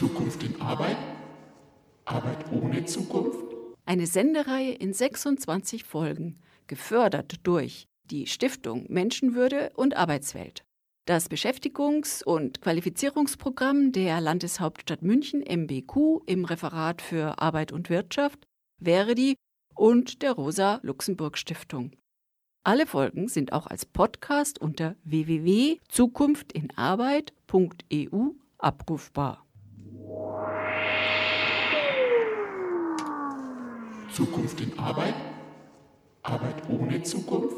Zukunft in Arbeit? Arbeit ohne Zukunft? Eine Sendereihe in 26 Folgen, gefördert durch die Stiftung Menschenwürde und Arbeitswelt. Das Beschäftigungs- und Qualifizierungsprogramm der Landeshauptstadt München MBQ im Referat für Arbeit und Wirtschaft, Verdi und der Rosa-Luxemburg-Stiftung. Alle Folgen sind auch als Podcast unter www.zukunftinarbeit.eu abrufbar. Zukunft in Arbeit? Arbeit ohne Zukunft?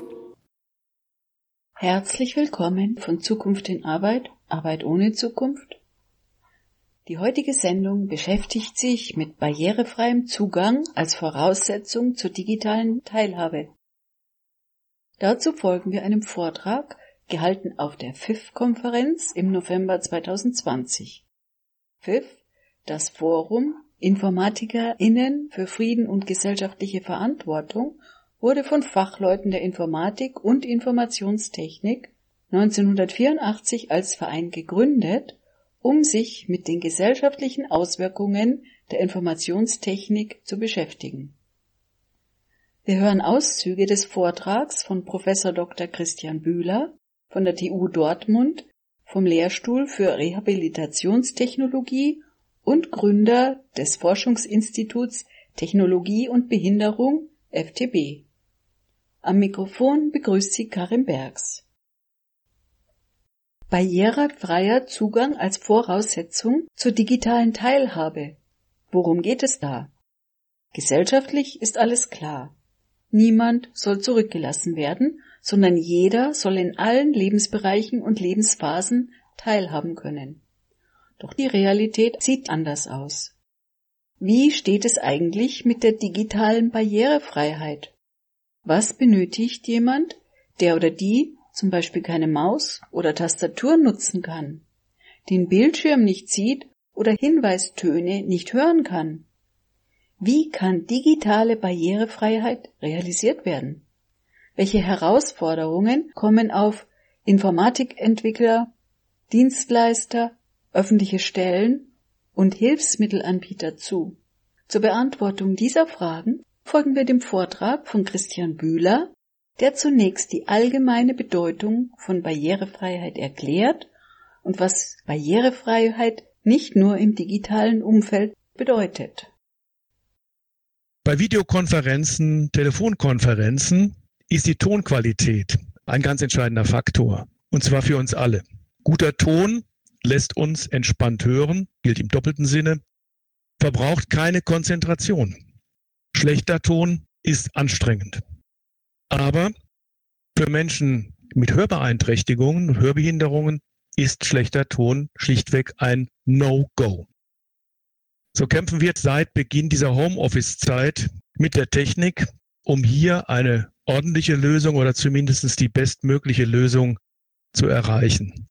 Herzlich willkommen von Zukunft in Arbeit, Arbeit ohne Zukunft. Die heutige Sendung beschäftigt sich mit barrierefreiem Zugang als Voraussetzung zur digitalen Teilhabe. Dazu folgen wir einem Vortrag, gehalten auf der FIF-Konferenz im November 2020. FIF, das Forum InformatikerInnen für Frieden und gesellschaftliche Verantwortung, wurde von Fachleuten der Informatik und Informationstechnik 1984 als Verein gegründet um sich mit den gesellschaftlichen Auswirkungen der Informationstechnik zu beschäftigen. Wir hören Auszüge des Vortrags von Professor Dr. Christian Bühler von der TU Dortmund vom Lehrstuhl für Rehabilitationstechnologie und Gründer des Forschungsinstituts Technologie und Behinderung FTB. Am Mikrofon begrüßt sie Karin Bergs. Barrierefreier Zugang als Voraussetzung zur digitalen Teilhabe. Worum geht es da? Gesellschaftlich ist alles klar. Niemand soll zurückgelassen werden, sondern jeder soll in allen Lebensbereichen und Lebensphasen teilhaben können. Doch die Realität sieht anders aus. Wie steht es eigentlich mit der digitalen Barrierefreiheit? Was benötigt jemand, der oder die zum Beispiel keine Maus oder Tastatur nutzen kann, den Bildschirm nicht sieht oder Hinweistöne nicht hören kann. Wie kann digitale Barrierefreiheit realisiert werden? Welche Herausforderungen kommen auf Informatikentwickler, Dienstleister, öffentliche Stellen und Hilfsmittelanbieter zu? Zur Beantwortung dieser Fragen folgen wir dem Vortrag von Christian Bühler der zunächst die allgemeine Bedeutung von Barrierefreiheit erklärt und was Barrierefreiheit nicht nur im digitalen Umfeld bedeutet. Bei Videokonferenzen, Telefonkonferenzen ist die Tonqualität ein ganz entscheidender Faktor. Und zwar für uns alle. Guter Ton lässt uns entspannt hören, gilt im doppelten Sinne, verbraucht keine Konzentration. Schlechter Ton ist anstrengend. Aber für Menschen mit Hörbeeinträchtigungen und Hörbehinderungen ist schlechter Ton schlichtweg ein No-Go. So kämpfen wir seit Beginn dieser Homeoffice-Zeit mit der Technik, um hier eine ordentliche Lösung oder zumindest die bestmögliche Lösung zu erreichen.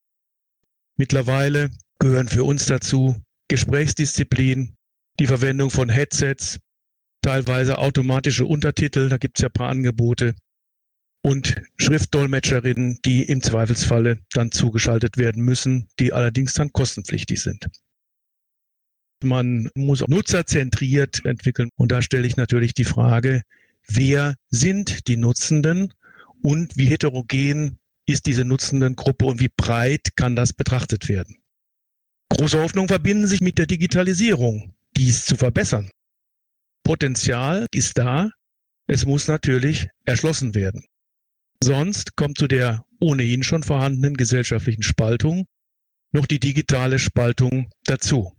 Mittlerweile gehören für uns dazu Gesprächsdisziplin, die Verwendung von Headsets, teilweise automatische Untertitel, da gibt es ja ein paar Angebote, und Schriftdolmetscherinnen, die im Zweifelsfalle dann zugeschaltet werden müssen, die allerdings dann kostenpflichtig sind. Man muss nutzerzentriert entwickeln und da stelle ich natürlich die Frage, wer sind die Nutzenden und wie heterogen ist diese nutzenden Gruppe und wie breit kann das betrachtet werden. Große Hoffnungen verbinden sich mit der Digitalisierung, dies zu verbessern. Potenzial ist da, es muss natürlich erschlossen werden. Sonst kommt zu der ohnehin schon vorhandenen gesellschaftlichen Spaltung noch die digitale Spaltung dazu.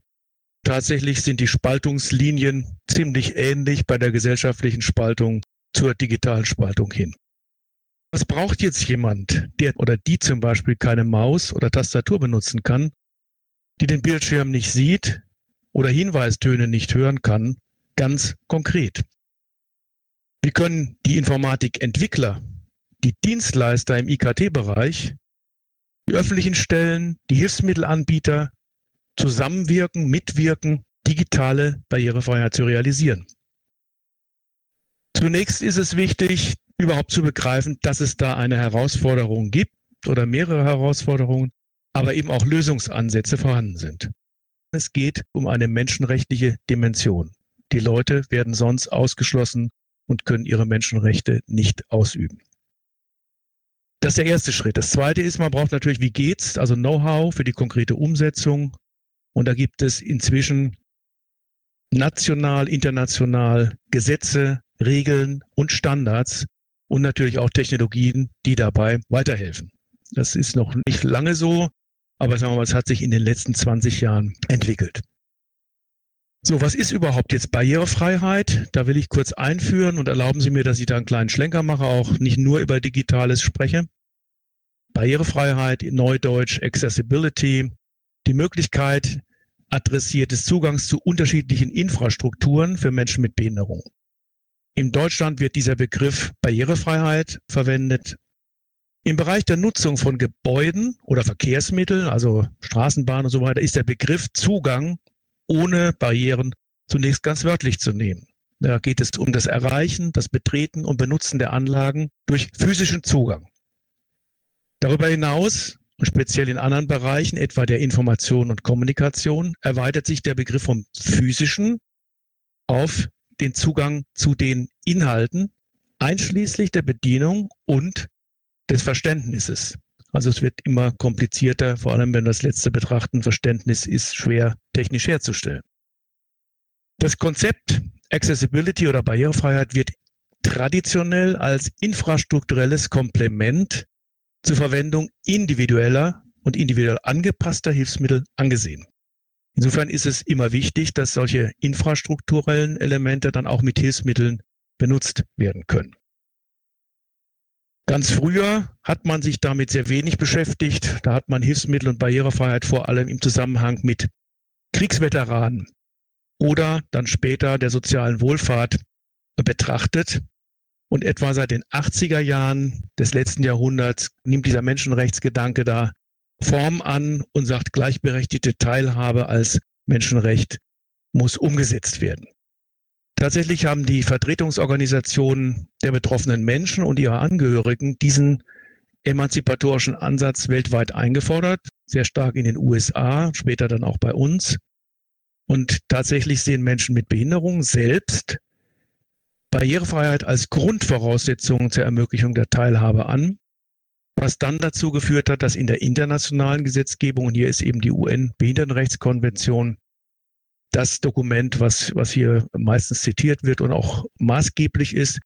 Tatsächlich sind die Spaltungslinien ziemlich ähnlich bei der gesellschaftlichen Spaltung zur digitalen Spaltung hin. Was braucht jetzt jemand, der oder die zum Beispiel keine Maus oder Tastatur benutzen kann, die den Bildschirm nicht sieht oder Hinweistöne nicht hören kann, ganz konkret? Wie können die Informatikentwickler die Dienstleister im IKT-Bereich, die öffentlichen Stellen, die Hilfsmittelanbieter zusammenwirken, mitwirken, digitale Barrierefreiheit zu realisieren. Zunächst ist es wichtig, überhaupt zu begreifen, dass es da eine Herausforderung gibt oder mehrere Herausforderungen, aber eben auch Lösungsansätze vorhanden sind. Es geht um eine menschenrechtliche Dimension. Die Leute werden sonst ausgeschlossen und können ihre Menschenrechte nicht ausüben. Das ist der erste Schritt. Das zweite ist, man braucht natürlich, wie geht's, also Know-how für die konkrete Umsetzung. Und da gibt es inzwischen national, international Gesetze, Regeln und Standards und natürlich auch Technologien, die dabei weiterhelfen. Das ist noch nicht lange so, aber sagen wir mal, es hat sich in den letzten 20 Jahren entwickelt. So, was ist überhaupt jetzt Barrierefreiheit? Da will ich kurz einführen und erlauben Sie mir, dass ich da einen kleinen Schlenker mache, auch nicht nur über Digitales spreche. Barrierefreiheit, Neudeutsch, Accessibility, die Möglichkeit adressiertes Zugangs zu unterschiedlichen Infrastrukturen für Menschen mit Behinderung. In Deutschland wird dieser Begriff Barrierefreiheit verwendet. Im Bereich der Nutzung von Gebäuden oder Verkehrsmitteln, also Straßenbahnen und so weiter, ist der Begriff Zugang ohne Barrieren zunächst ganz wörtlich zu nehmen. Da geht es um das Erreichen, das Betreten und Benutzen der Anlagen durch physischen Zugang. Darüber hinaus und speziell in anderen Bereichen, etwa der Information und Kommunikation, erweitert sich der Begriff vom physischen auf den Zugang zu den Inhalten, einschließlich der Bedienung und des Verständnisses. Also es wird immer komplizierter, vor allem wenn das letzte betrachten, Verständnis ist schwer technisch herzustellen. Das Konzept Accessibility oder Barrierefreiheit wird traditionell als infrastrukturelles Komplement zur Verwendung individueller und individuell angepasster Hilfsmittel angesehen. Insofern ist es immer wichtig, dass solche infrastrukturellen Elemente dann auch mit Hilfsmitteln benutzt werden können. Ganz früher hat man sich damit sehr wenig beschäftigt. Da hat man Hilfsmittel und Barrierefreiheit vor allem im Zusammenhang mit Kriegsveteranen oder dann später der sozialen Wohlfahrt betrachtet. Und etwa seit den 80er Jahren des letzten Jahrhunderts nimmt dieser Menschenrechtsgedanke da Form an und sagt, gleichberechtigte Teilhabe als Menschenrecht muss umgesetzt werden. Tatsächlich haben die Vertretungsorganisationen der betroffenen Menschen und ihrer Angehörigen diesen emanzipatorischen Ansatz weltweit eingefordert, sehr stark in den USA, später dann auch bei uns. Und tatsächlich sehen Menschen mit Behinderung selbst Barrierefreiheit als Grundvoraussetzung zur Ermöglichung der Teilhabe an, was dann dazu geführt hat, dass in der internationalen Gesetzgebung, und hier ist eben die UN-Behindertenrechtskonvention, das Dokument, was, was hier meistens zitiert wird und auch maßgeblich ist,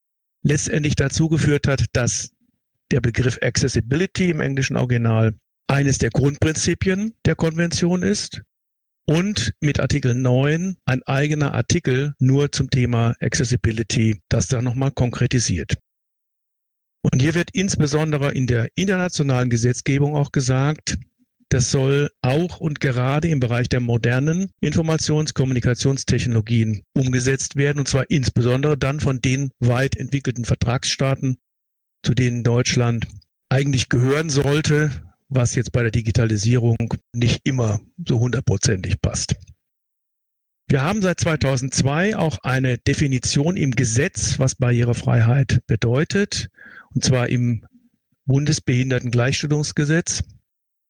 letztendlich dazu geführt hat, dass der Begriff Accessibility im englischen Original eines der Grundprinzipien der Konvention ist und mit Artikel 9 ein eigener Artikel nur zum Thema Accessibility, das da nochmal konkretisiert. Und hier wird insbesondere in der internationalen Gesetzgebung auch gesagt, das soll auch und gerade im Bereich der modernen Informations-, Kommunikationstechnologien umgesetzt werden, und zwar insbesondere dann von den weit entwickelten Vertragsstaaten, zu denen Deutschland eigentlich gehören sollte, was jetzt bei der Digitalisierung nicht immer so hundertprozentig passt. Wir haben seit 2002 auch eine Definition im Gesetz, was Barrierefreiheit bedeutet, und zwar im Bundesbehindertengleichstellungsgesetz.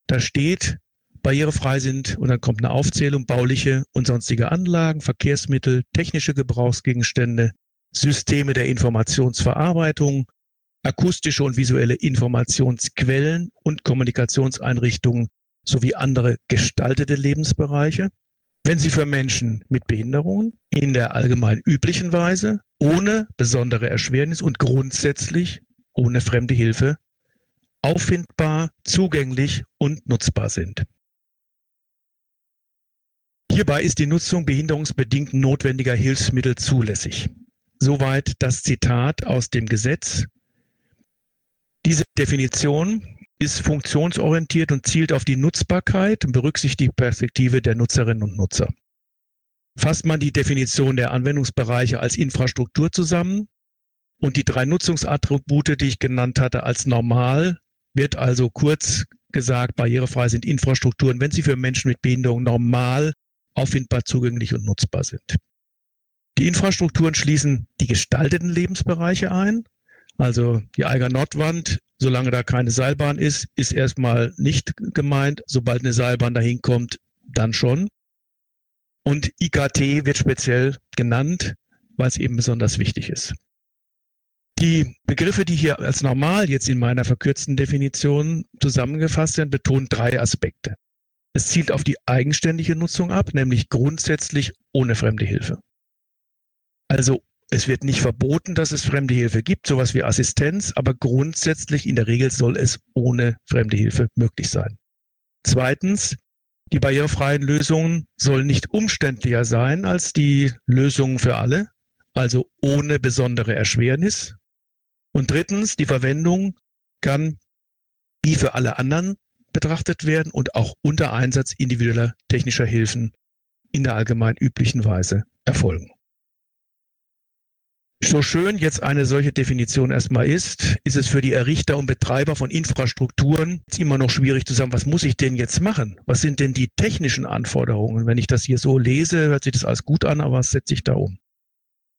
Da steht, barrierefrei sind und dann kommt eine Aufzählung bauliche und sonstige Anlagen, Verkehrsmittel, technische Gebrauchsgegenstände, Systeme der Informationsverarbeitung, akustische und visuelle Informationsquellen und Kommunikationseinrichtungen sowie andere gestaltete Lebensbereiche, wenn sie für Menschen mit Behinderungen in der allgemein üblichen Weise ohne besondere Erschwernis und grundsätzlich ohne fremde Hilfe auffindbar, zugänglich und nutzbar sind. Hierbei ist die Nutzung behinderungsbedingt notwendiger Hilfsmittel zulässig. Soweit das Zitat aus dem Gesetz. Diese Definition ist funktionsorientiert und zielt auf die Nutzbarkeit und berücksichtigt die Perspektive der Nutzerinnen und Nutzer. Fasst man die Definition der Anwendungsbereiche als Infrastruktur zusammen und die drei Nutzungsattribute, die ich genannt hatte, als normal, wird also kurz gesagt, barrierefrei sind Infrastrukturen, wenn sie für Menschen mit Behinderung normal auffindbar, zugänglich und nutzbar sind. Die Infrastrukturen schließen die gestalteten Lebensbereiche ein. Also die Eiger Nordwand, solange da keine Seilbahn ist, ist erstmal nicht gemeint. Sobald eine Seilbahn dahin kommt, dann schon. Und IKT wird speziell genannt, weil es eben besonders wichtig ist. Die Begriffe, die hier als normal jetzt in meiner verkürzten Definition zusammengefasst sind, betonen drei Aspekte. Es zielt auf die eigenständige Nutzung ab, nämlich grundsätzlich ohne fremde Hilfe. Also es wird nicht verboten, dass es fremde Hilfe gibt, sowas wie Assistenz, aber grundsätzlich in der Regel soll es ohne fremde Hilfe möglich sein. Zweitens, die barrierefreien Lösungen sollen nicht umständlicher sein als die Lösungen für alle, also ohne besondere Erschwernis. Und drittens, die Verwendung kann wie für alle anderen betrachtet werden und auch unter Einsatz individueller technischer Hilfen in der allgemein üblichen Weise erfolgen. So schön jetzt eine solche Definition erstmal ist, ist es für die Errichter und Betreiber von Infrastrukturen immer noch schwierig zu sagen, was muss ich denn jetzt machen? Was sind denn die technischen Anforderungen? Wenn ich das hier so lese, hört sich das alles gut an, aber was setze ich da um?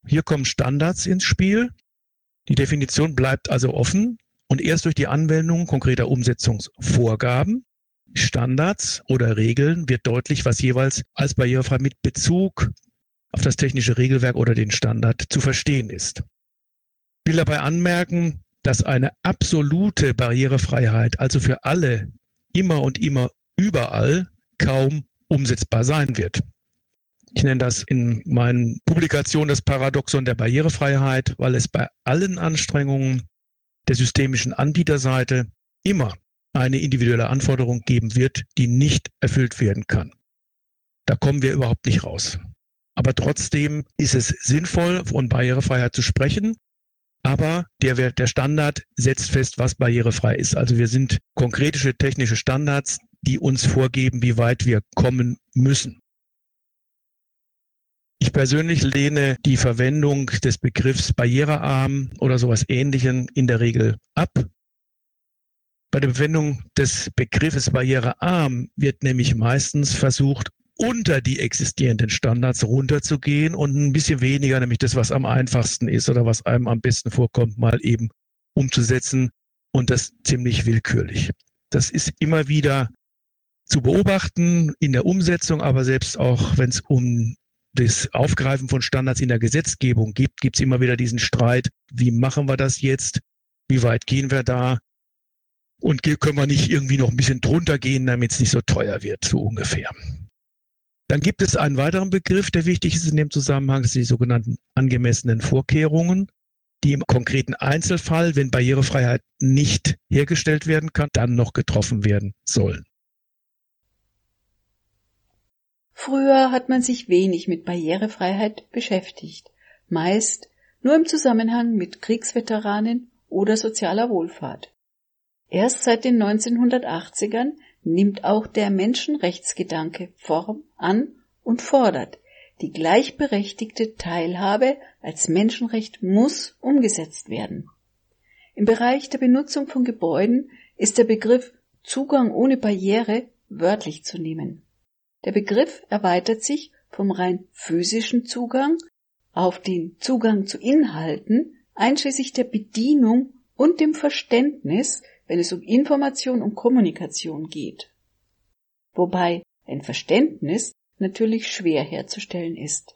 Hier kommen Standards ins Spiel, die Definition bleibt also offen und erst durch die Anwendung konkreter Umsetzungsvorgaben, Standards oder Regeln wird deutlich, was jeweils als barrierefrei mit Bezug auf das technische Regelwerk oder den Standard zu verstehen ist. Ich will dabei anmerken, dass eine absolute Barrierefreiheit, also für alle, immer und immer überall kaum umsetzbar sein wird. Ich nenne das in meinen Publikationen das Paradoxon der Barrierefreiheit, weil es bei allen Anstrengungen der systemischen Anbieterseite immer eine individuelle Anforderung geben wird, die nicht erfüllt werden kann. Da kommen wir überhaupt nicht raus. Aber trotzdem ist es sinnvoll, von Barrierefreiheit zu sprechen. Aber der, der Standard setzt fest, was barrierefrei ist. Also wir sind konkrete technische Standards, die uns vorgeben, wie weit wir kommen müssen. Ich persönlich lehne die Verwendung des Begriffs barrierearm oder sowas ähnlichem in der Regel ab. Bei der Verwendung des Begriffes barrierearm wird nämlich meistens versucht, unter die existierenden Standards runterzugehen und ein bisschen weniger, nämlich das, was am einfachsten ist oder was einem am besten vorkommt, mal eben umzusetzen und das ziemlich willkürlich. Das ist immer wieder zu beobachten in der Umsetzung, aber selbst auch, wenn es um das Aufgreifen von Standards in der Gesetzgebung gibt, gibt es immer wieder diesen Streit, wie machen wir das jetzt? Wie weit gehen wir da? Und können wir nicht irgendwie noch ein bisschen drunter gehen, damit es nicht so teuer wird, so ungefähr. Dann gibt es einen weiteren Begriff, der wichtig ist in dem Zusammenhang, das sind die sogenannten angemessenen Vorkehrungen, die im konkreten Einzelfall, wenn Barrierefreiheit nicht hergestellt werden kann, dann noch getroffen werden sollen. Früher hat man sich wenig mit Barrierefreiheit beschäftigt, meist nur im Zusammenhang mit Kriegsveteranen oder sozialer Wohlfahrt. Erst seit den 1980ern nimmt auch der Menschenrechtsgedanke Form an und fordert, die gleichberechtigte Teilhabe als Menschenrecht muss umgesetzt werden. Im Bereich der Benutzung von Gebäuden ist der Begriff Zugang ohne Barriere wörtlich zu nehmen. Der Begriff erweitert sich vom rein physischen Zugang auf den Zugang zu Inhalten, einschließlich der Bedienung und dem Verständnis, wenn es um Information und Kommunikation geht. Wobei ein Verständnis natürlich schwer herzustellen ist.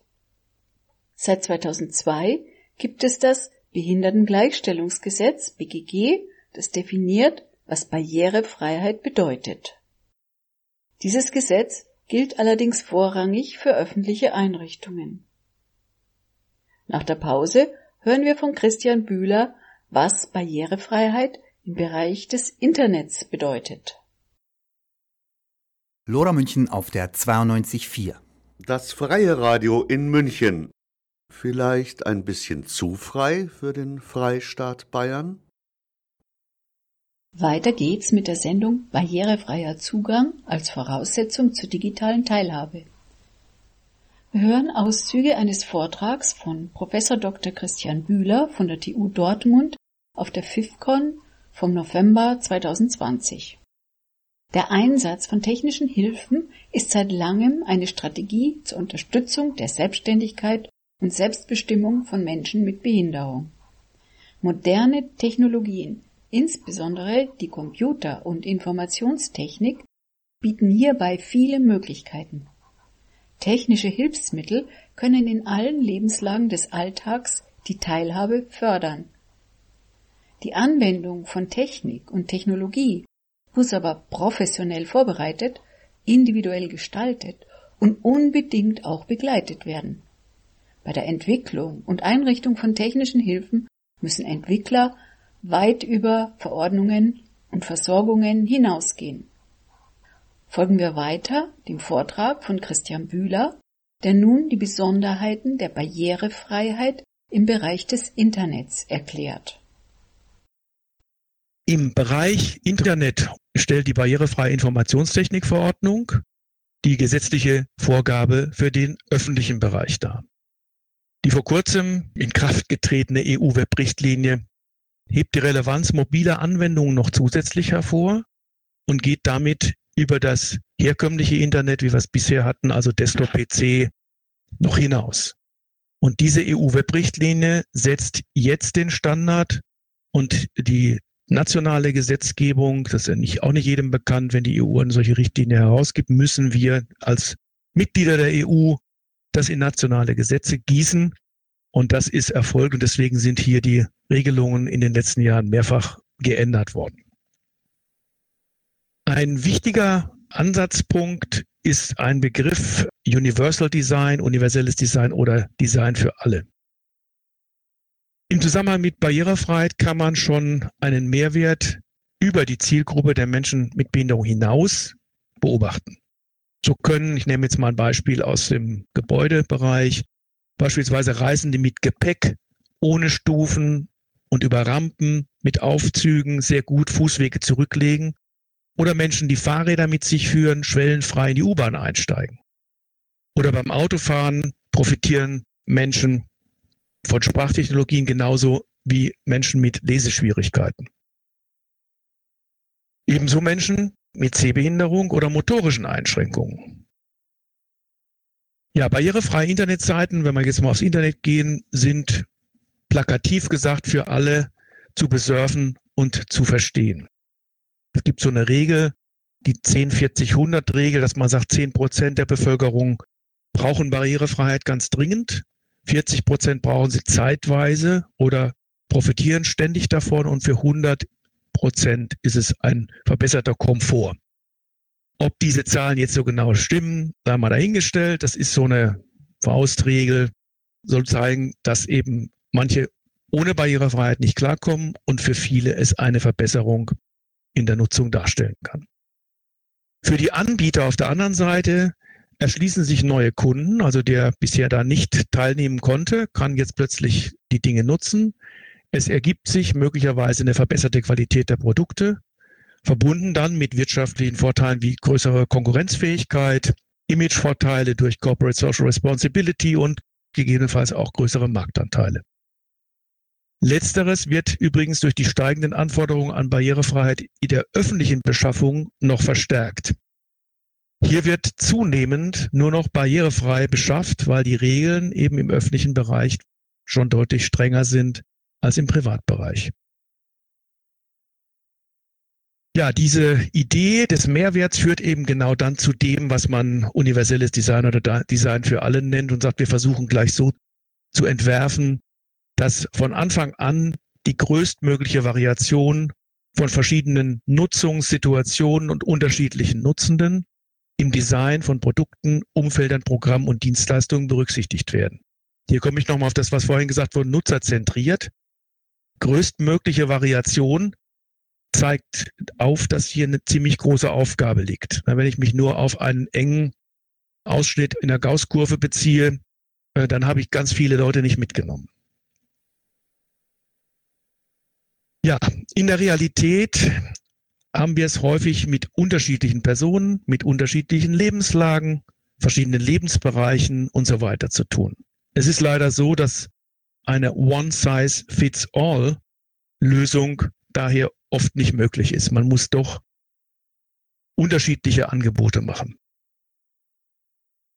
Seit 2002 gibt es das Behindertengleichstellungsgesetz BGG, das definiert, was Barrierefreiheit bedeutet. Dieses Gesetz gilt allerdings vorrangig für öffentliche Einrichtungen. Nach der Pause hören wir von Christian Bühler, was Barrierefreiheit im Bereich des Internets bedeutet. Lora München auf der 92.4. Das freie Radio in München. Vielleicht ein bisschen zu frei für den Freistaat Bayern? Weiter geht's mit der Sendung Barrierefreier Zugang als Voraussetzung zur digitalen Teilhabe. Wir hören Auszüge eines Vortrags von Professor Dr. Christian Bühler von der TU Dortmund auf der FIFCON vom November 2020. Der Einsatz von technischen Hilfen ist seit langem eine Strategie zur Unterstützung der Selbstständigkeit und Selbstbestimmung von Menschen mit Behinderung. Moderne Technologien Insbesondere die Computer- und Informationstechnik bieten hierbei viele Möglichkeiten. Technische Hilfsmittel können in allen Lebenslagen des Alltags die Teilhabe fördern. Die Anwendung von Technik und Technologie muss aber professionell vorbereitet, individuell gestaltet und unbedingt auch begleitet werden. Bei der Entwicklung und Einrichtung von technischen Hilfen müssen Entwickler weit über Verordnungen und Versorgungen hinausgehen. Folgen wir weiter dem Vortrag von Christian Bühler, der nun die Besonderheiten der Barrierefreiheit im Bereich des Internets erklärt. Im Bereich Internet stellt die barrierefreie Informationstechnikverordnung die gesetzliche Vorgabe für den öffentlichen Bereich dar. Die vor kurzem in Kraft getretene EU-Web-Richtlinie hebt die Relevanz mobiler Anwendungen noch zusätzlich hervor und geht damit über das herkömmliche Internet, wie wir es bisher hatten, also Desktop-PC, noch hinaus. Und diese EU-Web-Richtlinie setzt jetzt den Standard und die nationale Gesetzgebung, das ist ja nicht, auch nicht jedem bekannt, wenn die EU eine solche Richtlinie herausgibt, müssen wir als Mitglieder der EU das in nationale Gesetze gießen. Und das ist Erfolg und deswegen sind hier die Regelungen in den letzten Jahren mehrfach geändert worden. Ein wichtiger Ansatzpunkt ist ein Begriff Universal Design, universelles Design oder Design für alle. Im Zusammenhang mit Barrierefreiheit kann man schon einen Mehrwert über die Zielgruppe der Menschen mit Behinderung hinaus beobachten. So können, ich nehme jetzt mal ein Beispiel aus dem Gebäudebereich, beispielsweise Reisende mit Gepäck ohne Stufen und über Rampen mit Aufzügen sehr gut Fußwege zurücklegen oder Menschen, die Fahrräder mit sich führen, schwellenfrei in die U-Bahn einsteigen. Oder beim Autofahren profitieren Menschen von Sprachtechnologien genauso wie Menschen mit Leseschwierigkeiten. Ebenso Menschen mit Sehbehinderung oder motorischen Einschränkungen. Ja, barrierefreie Internetseiten, wenn wir jetzt mal aufs Internet gehen, sind plakativ gesagt für alle zu besurfen und zu verstehen. Es gibt so eine Regel, die 10-40-100-Regel, dass man sagt, 10 Prozent der Bevölkerung brauchen Barrierefreiheit ganz dringend. 40 Prozent brauchen sie zeitweise oder profitieren ständig davon und für 100 Prozent ist es ein verbesserter Komfort. Ob diese Zahlen jetzt so genau stimmen, sei mal dahingestellt. Das ist so eine Faustregel, soll zeigen, dass eben manche ohne Barrierefreiheit nicht klarkommen und für viele es eine Verbesserung in der Nutzung darstellen kann. Für die Anbieter auf der anderen Seite erschließen sich neue Kunden, also der bisher da nicht teilnehmen konnte, kann jetzt plötzlich die Dinge nutzen. Es ergibt sich möglicherweise eine verbesserte Qualität der Produkte, verbunden dann mit wirtschaftlichen Vorteilen wie größere Konkurrenzfähigkeit, Imagevorteile durch Corporate Social Responsibility und gegebenenfalls auch größere Marktanteile. Letzteres wird übrigens durch die steigenden Anforderungen an Barrierefreiheit in der öffentlichen Beschaffung noch verstärkt. Hier wird zunehmend nur noch barrierefrei beschafft, weil die Regeln eben im öffentlichen Bereich schon deutlich strenger sind als im Privatbereich. Ja, diese Idee des Mehrwerts führt eben genau dann zu dem, was man universelles Design oder Design für alle nennt und sagt, wir versuchen gleich so zu entwerfen, dass von Anfang an die größtmögliche Variation von verschiedenen Nutzungssituationen und unterschiedlichen Nutzenden im Design von Produkten, Umfeldern, Programmen und Dienstleistungen berücksichtigt werden. Hier komme ich nochmal auf das, was vorhin gesagt wurde, nutzerzentriert größtmögliche Variation zeigt auf, dass hier eine ziemlich große Aufgabe liegt. Wenn ich mich nur auf einen engen Ausschnitt in der Gaußkurve beziehe, äh, dann habe ich ganz viele Leute nicht mitgenommen. Ja, in der Realität haben wir es häufig mit unterschiedlichen Personen, mit unterschiedlichen Lebenslagen, verschiedenen Lebensbereichen und so weiter zu tun. Es ist leider so, dass eine One-Size-Fits-All-Lösung daher oft nicht möglich ist. Man muss doch unterschiedliche Angebote machen.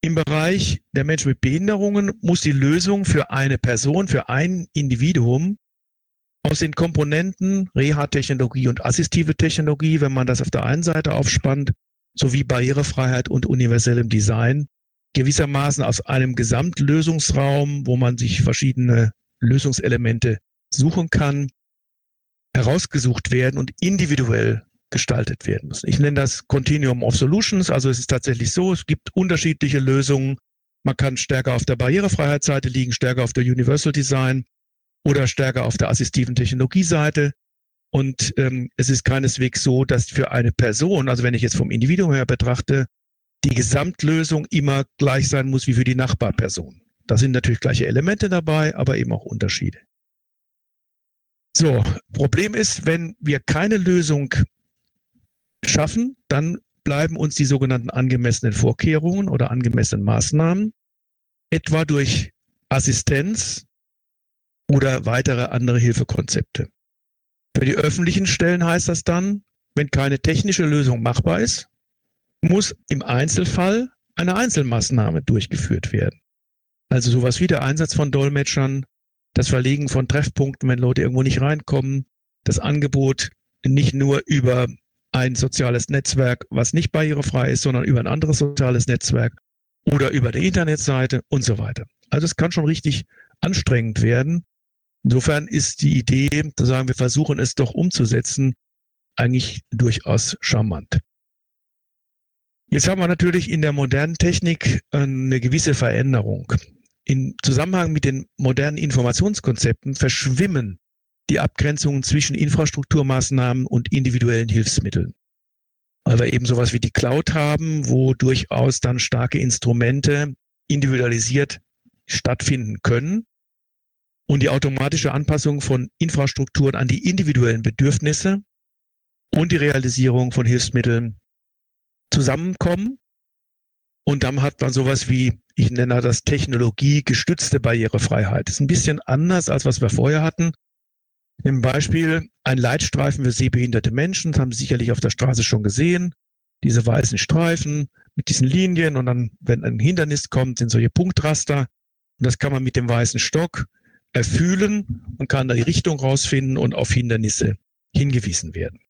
Im Bereich der Menschen mit Behinderungen muss die Lösung für eine Person, für ein Individuum aus den Komponenten Reha-Technologie und assistive Technologie, wenn man das auf der einen Seite aufspannt, sowie Barrierefreiheit und universellem Design gewissermaßen aus einem Gesamtlösungsraum, wo man sich verschiedene Lösungselemente suchen kann, herausgesucht werden und individuell gestaltet werden müssen. Ich nenne das Continuum of Solutions. Also es ist tatsächlich so, es gibt unterschiedliche Lösungen. Man kann stärker auf der Barrierefreiheitsseite liegen, stärker auf der Universal Design oder stärker auf der assistiven Technologieseite. Und ähm, es ist keineswegs so, dass für eine Person, also wenn ich jetzt vom Individuum her betrachte, die Gesamtlösung immer gleich sein muss wie für die Nachbarperson. Da sind natürlich gleiche Elemente dabei, aber eben auch Unterschiede. So, Problem ist, wenn wir keine Lösung schaffen, dann bleiben uns die sogenannten angemessenen Vorkehrungen oder angemessenen Maßnahmen, etwa durch Assistenz oder weitere andere Hilfekonzepte. Für die öffentlichen Stellen heißt das dann, wenn keine technische Lösung machbar ist, muss im Einzelfall eine Einzelmaßnahme durchgeführt werden. Also sowas wie der Einsatz von Dolmetschern, das Verlegen von Treffpunkten, wenn Leute irgendwo nicht reinkommen, das Angebot nicht nur über ein soziales Netzwerk, was nicht barrierefrei ist, sondern über ein anderes soziales Netzwerk oder über die Internetseite und so weiter. Also es kann schon richtig anstrengend werden. Insofern ist die Idee, zu sagen, wir versuchen es doch umzusetzen, eigentlich durchaus charmant. Jetzt haben wir natürlich in der modernen Technik eine gewisse Veränderung. Im Zusammenhang mit den modernen Informationskonzepten verschwimmen die Abgrenzungen zwischen Infrastrukturmaßnahmen und individuellen Hilfsmitteln. Weil wir eben sowas wie die Cloud haben, wo durchaus dann starke Instrumente individualisiert stattfinden können und die automatische Anpassung von Infrastrukturen an die individuellen Bedürfnisse und die Realisierung von Hilfsmitteln zusammenkommen. Und dann hat man sowas wie, ich nenne das technologiegestützte Barrierefreiheit. Das ist ein bisschen anders, als was wir vorher hatten. Im Beispiel ein Leitstreifen für sehbehinderte Menschen, das haben Sie sicherlich auf der Straße schon gesehen. Diese weißen Streifen mit diesen Linien und dann, wenn ein Hindernis kommt, sind solche Punktraster. Und das kann man mit dem weißen Stock erfühlen und kann da die Richtung rausfinden und auf Hindernisse hingewiesen werden,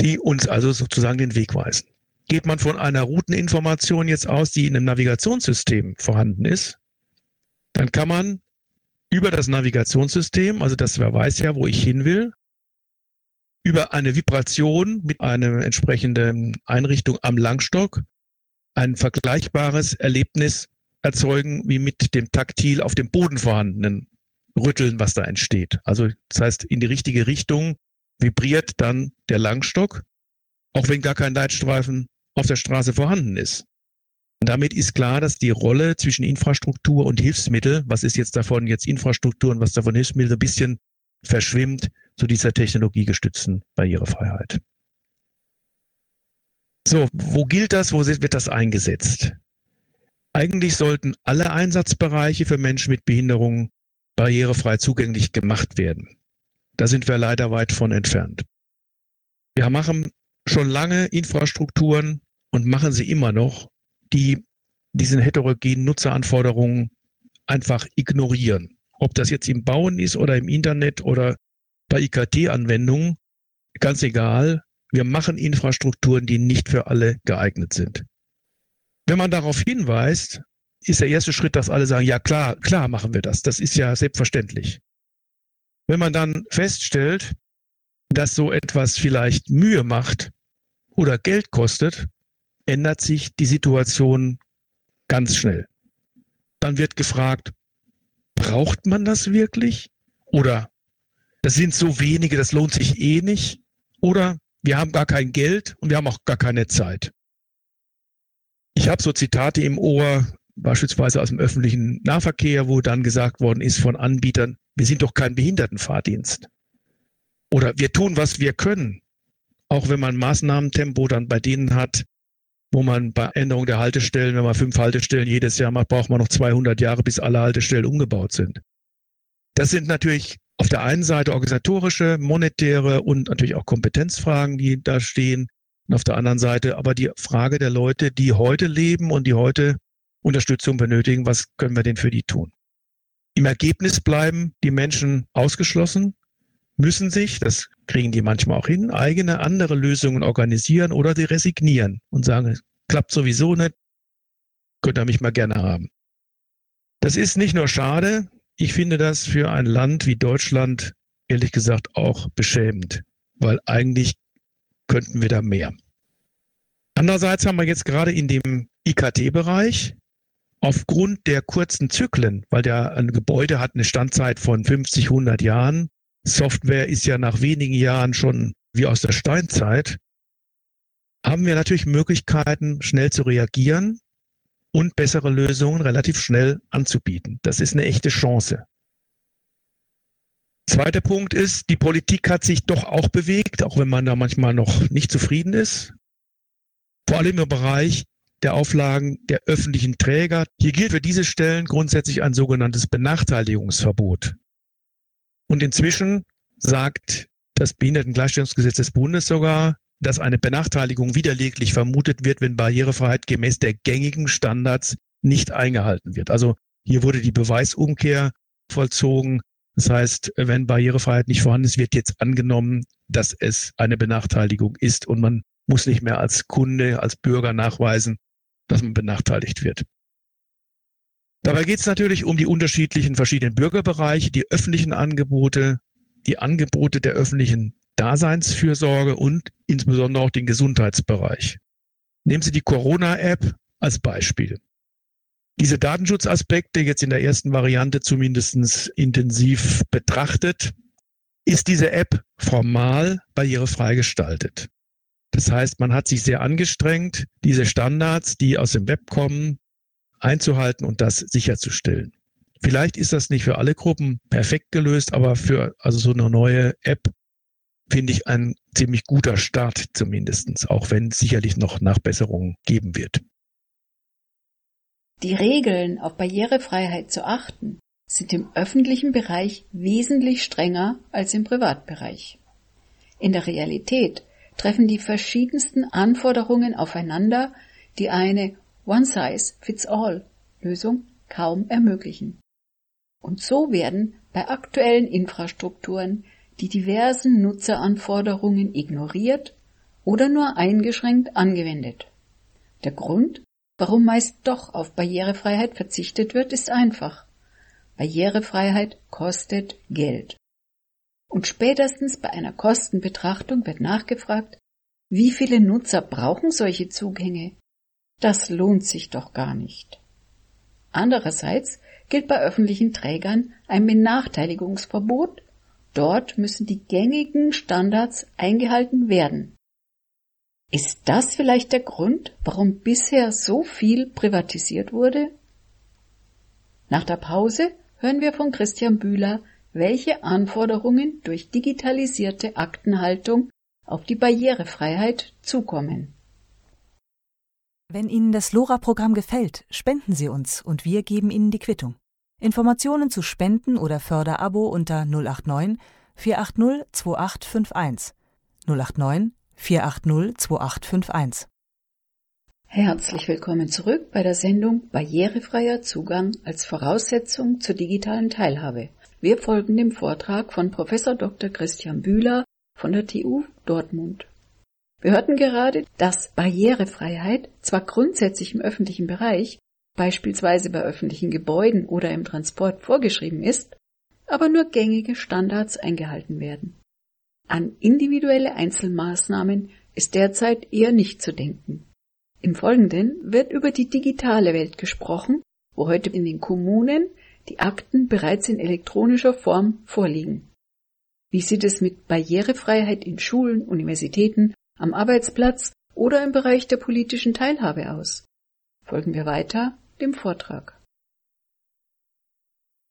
die uns also sozusagen den Weg weisen. Geht man von einer Routeninformation jetzt aus, die in einem Navigationssystem vorhanden ist, dann kann man über das Navigationssystem, also das wer weiß ja, wo ich hin will, über eine Vibration mit einer entsprechenden Einrichtung am Langstock ein vergleichbares Erlebnis erzeugen wie mit dem taktil auf dem Boden vorhandenen Rütteln, was da entsteht. Also das heißt, in die richtige Richtung vibriert dann der Langstock, auch wenn gar kein Leitstreifen auf der Straße vorhanden ist. Und damit ist klar, dass die Rolle zwischen Infrastruktur und Hilfsmittel, was ist jetzt davon jetzt Infrastruktur und was davon Hilfsmittel, ein bisschen verschwimmt zu dieser technologiegestützten Barrierefreiheit. So, wo gilt das? Wo wird das eingesetzt? Eigentlich sollten alle Einsatzbereiche für Menschen mit Behinderungen barrierefrei zugänglich gemacht werden. Da sind wir leider weit von entfernt. Wir machen schon lange Infrastrukturen und machen sie immer noch, die diesen heterogenen Nutzeranforderungen einfach ignorieren. Ob das jetzt im Bauen ist oder im Internet oder bei IKT-Anwendungen, ganz egal. Wir machen Infrastrukturen, die nicht für alle geeignet sind. Wenn man darauf hinweist, ist der erste Schritt, dass alle sagen, ja klar, klar machen wir das. Das ist ja selbstverständlich. Wenn man dann feststellt, dass so etwas vielleicht Mühe macht oder Geld kostet, ändert sich die Situation ganz schnell. Dann wird gefragt, braucht man das wirklich? Oder das sind so wenige, das lohnt sich eh nicht? Oder wir haben gar kein Geld und wir haben auch gar keine Zeit. Ich habe so Zitate im Ohr, beispielsweise aus dem öffentlichen Nahverkehr, wo dann gesagt worden ist von Anbietern, wir sind doch kein Behindertenfahrdienst. Oder wir tun, was wir können. Auch wenn man Maßnahmentempo dann bei denen hat, wo man bei Änderung der Haltestellen, wenn man fünf Haltestellen jedes Jahr macht, braucht man noch 200 Jahre, bis alle Haltestellen umgebaut sind. Das sind natürlich auf der einen Seite organisatorische, monetäre und natürlich auch Kompetenzfragen, die da stehen. Und auf der anderen Seite aber die Frage der Leute, die heute leben und die heute Unterstützung benötigen, was können wir denn für die tun? Im Ergebnis bleiben die Menschen ausgeschlossen, müssen sich, das kriegen die manchmal auch hin, eigene andere Lösungen organisieren oder die resignieren und sagen, klappt sowieso nicht, könnt ihr mich mal gerne haben. Das ist nicht nur schade, ich finde das für ein Land wie Deutschland ehrlich gesagt auch beschämend, weil eigentlich könnten wir da mehr. Andererseits haben wir jetzt gerade in dem IKT-Bereich aufgrund der kurzen Zyklen, weil der ein Gebäude hat eine Standzeit von 50, 100 Jahren. Software ist ja nach wenigen Jahren schon wie aus der Steinzeit. Haben wir natürlich Möglichkeiten, schnell zu reagieren und bessere Lösungen relativ schnell anzubieten. Das ist eine echte Chance. Zweiter Punkt ist, die Politik hat sich doch auch bewegt, auch wenn man da manchmal noch nicht zufrieden ist vor allem im Bereich der Auflagen der öffentlichen Träger. Hier gilt für diese Stellen grundsätzlich ein sogenanntes Benachteiligungsverbot. Und inzwischen sagt das Behindertengleichstellungsgesetz des Bundes sogar, dass eine Benachteiligung widerleglich vermutet wird, wenn Barrierefreiheit gemäß der gängigen Standards nicht eingehalten wird. Also hier wurde die Beweisumkehr vollzogen. Das heißt, wenn Barrierefreiheit nicht vorhanden ist, wird jetzt angenommen, dass es eine Benachteiligung ist und man muss nicht mehr als Kunde, als Bürger nachweisen, dass man benachteiligt wird. Dabei geht es natürlich um die unterschiedlichen verschiedenen Bürgerbereiche, die öffentlichen Angebote, die Angebote der öffentlichen Daseinsfürsorge und insbesondere auch den Gesundheitsbereich. Nehmen Sie die Corona-App als Beispiel. Diese Datenschutzaspekte jetzt in der ersten Variante zumindest intensiv betrachtet, ist diese App formal barrierefrei gestaltet. Das heißt, man hat sich sehr angestrengt, diese Standards, die aus dem Web kommen, einzuhalten und das sicherzustellen. Vielleicht ist das nicht für alle Gruppen perfekt gelöst, aber für also so eine neue App finde ich ein ziemlich guter Start zumindestens, auch wenn es sicherlich noch Nachbesserungen geben wird. Die Regeln auf Barrierefreiheit zu achten sind im öffentlichen Bereich wesentlich strenger als im Privatbereich. In der Realität treffen die verschiedensten Anforderungen aufeinander, die eine One-Size-Fits-All-Lösung kaum ermöglichen. Und so werden bei aktuellen Infrastrukturen die diversen Nutzeranforderungen ignoriert oder nur eingeschränkt angewendet. Der Grund, warum meist doch auf Barrierefreiheit verzichtet wird, ist einfach. Barrierefreiheit kostet Geld. Und spätestens bei einer Kostenbetrachtung wird nachgefragt, wie viele Nutzer brauchen solche Zugänge? Das lohnt sich doch gar nicht. Andererseits gilt bei öffentlichen Trägern ein Benachteiligungsverbot. Dort müssen die gängigen Standards eingehalten werden. Ist das vielleicht der Grund, warum bisher so viel privatisiert wurde? Nach der Pause hören wir von Christian Bühler, welche Anforderungen durch digitalisierte Aktenhaltung auf die Barrierefreiheit zukommen. Wenn Ihnen das LoRa-Programm gefällt, spenden Sie uns und wir geben Ihnen die Quittung. Informationen zu Spenden oder Förderabo unter 089 480 2851 089 480 2851. Herzlich willkommen zurück bei der Sendung Barrierefreier Zugang als Voraussetzung zur digitalen Teilhabe. Wir folgen dem Vortrag von Professor Dr. Christian Bühler von der TU Dortmund. Wir hörten gerade, dass Barrierefreiheit zwar grundsätzlich im öffentlichen Bereich, beispielsweise bei öffentlichen Gebäuden oder im Transport vorgeschrieben ist, aber nur gängige Standards eingehalten werden. An individuelle Einzelmaßnahmen ist derzeit eher nicht zu denken. Im Folgenden wird über die digitale Welt gesprochen, wo heute in den Kommunen die Akten bereits in elektronischer Form vorliegen. Wie sieht es mit Barrierefreiheit in Schulen, Universitäten, am Arbeitsplatz oder im Bereich der politischen Teilhabe aus? Folgen wir weiter dem Vortrag.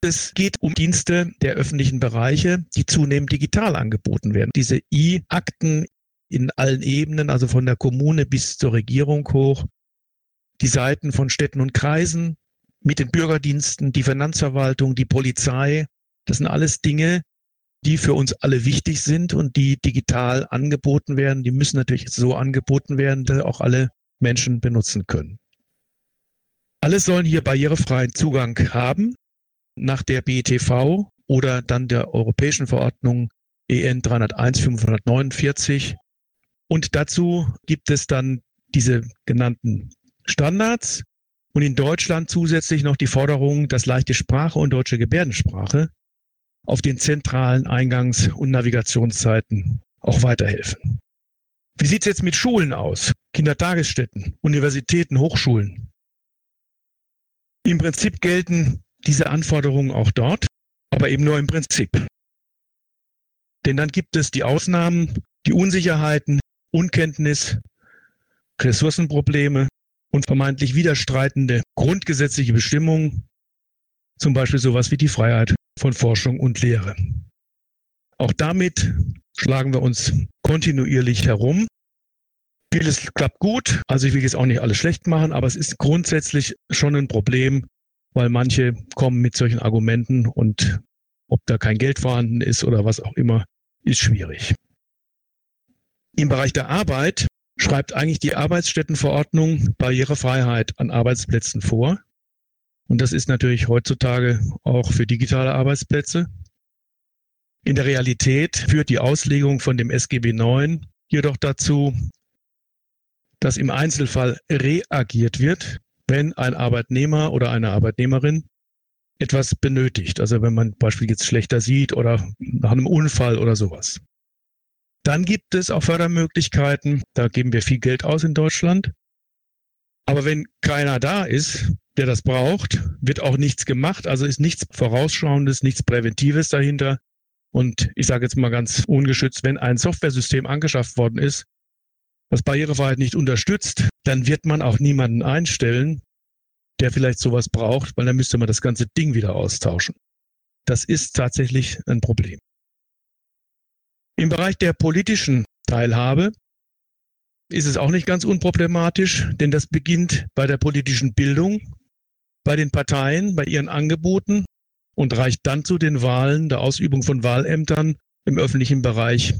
Es geht um Dienste der öffentlichen Bereiche, die zunehmend digital angeboten werden. Diese E-Akten in allen Ebenen, also von der Kommune bis zur Regierung hoch, die Seiten von Städten und Kreisen, mit den Bürgerdiensten, die Finanzverwaltung, die Polizei. Das sind alles Dinge, die für uns alle wichtig sind und die digital angeboten werden. Die müssen natürlich so angeboten werden, dass auch alle Menschen benutzen können. Alle sollen hier barrierefreien Zugang haben nach der BTV oder dann der europäischen Verordnung EN 301 549. Und dazu gibt es dann diese genannten Standards, Und in Deutschland zusätzlich noch die Forderung, dass leichte Sprache und deutsche Gebärdensprache auf den zentralen Eingangs- und Navigationszeiten auch weiterhelfen. Wie sieht's jetzt mit Schulen aus? Kindertagesstätten, Universitäten, Hochschulen? Im Prinzip gelten diese Anforderungen auch dort, aber eben nur im Prinzip. Denn dann gibt es die Ausnahmen, die Unsicherheiten, Unkenntnis, Ressourcenprobleme und vermeintlich widerstreitende grundgesetzliche Bestimmungen, zum Beispiel sowas wie die Freiheit von Forschung und Lehre. Auch damit schlagen wir uns kontinuierlich herum. Vieles klappt gut, also ich will jetzt auch nicht alles schlecht machen, aber es ist grundsätzlich schon ein Problem, weil manche kommen mit solchen Argumenten und ob da kein Geld vorhanden ist oder was auch immer, ist schwierig. Im Bereich der Arbeit schreibt eigentlich die Arbeitsstättenverordnung Barrierefreiheit an Arbeitsplätzen vor. Und das ist natürlich heutzutage auch für digitale Arbeitsplätze. In der Realität führt die Auslegung von dem SGB IX jedoch dazu, dass im Einzelfall reagiert wird, wenn ein Arbeitnehmer oder eine Arbeitnehmerin etwas benötigt. Also wenn man beispielsweise jetzt schlechter sieht oder nach einem Unfall oder sowas. Dann gibt es auch Fördermöglichkeiten. Da geben wir viel Geld aus in Deutschland. Aber wenn keiner da ist, der das braucht, wird auch nichts gemacht. Also ist nichts Vorausschauendes, nichts Präventives dahinter. Und ich sage jetzt mal ganz ungeschützt, wenn ein Softwaresystem angeschafft worden ist, das Barrierefreiheit nicht unterstützt, dann wird man auch niemanden einstellen, der vielleicht sowas braucht, weil dann müsste man das ganze Ding wieder austauschen. Das ist tatsächlich ein Problem. Im Bereich der politischen Teilhabe ist es auch nicht ganz unproblematisch, denn das beginnt bei der politischen Bildung, bei den Parteien, bei ihren Angeboten und reicht dann zu den Wahlen, der Ausübung von Wahlämtern im öffentlichen Bereich.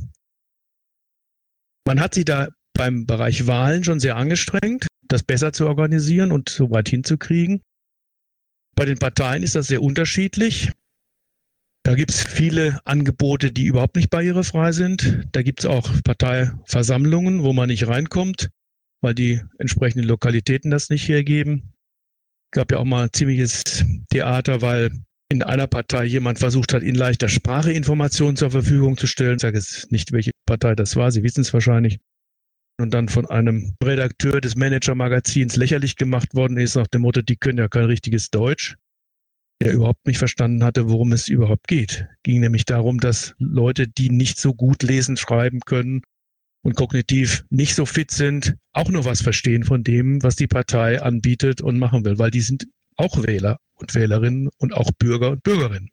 Man hat sich da beim Bereich Wahlen schon sehr angestrengt, das besser zu organisieren und so weit hinzukriegen. Bei den Parteien ist das sehr unterschiedlich. Da gibt es viele Angebote, die überhaupt nicht barrierefrei sind. Da gibt es auch Parteiversammlungen, wo man nicht reinkommt, weil die entsprechenden Lokalitäten das nicht hergeben. Gab ja auch mal ziemliches Theater, weil in einer Partei jemand versucht hat, in leichter Sprache Informationen zur Verfügung zu stellen. Ich sage jetzt nicht, welche Partei das war, Sie wissen es wahrscheinlich und dann von einem Redakteur des Manager-Magazins lächerlich gemacht worden ist, nach dem Motto, die können ja kein richtiges Deutsch, der überhaupt nicht verstanden hatte, worum es überhaupt geht. Ging nämlich darum, dass Leute, die nicht so gut lesen, schreiben können und kognitiv nicht so fit sind, auch nur was verstehen von dem, was die Partei anbietet und machen will, weil die sind auch Wähler und Wählerinnen und auch Bürger und Bürgerinnen.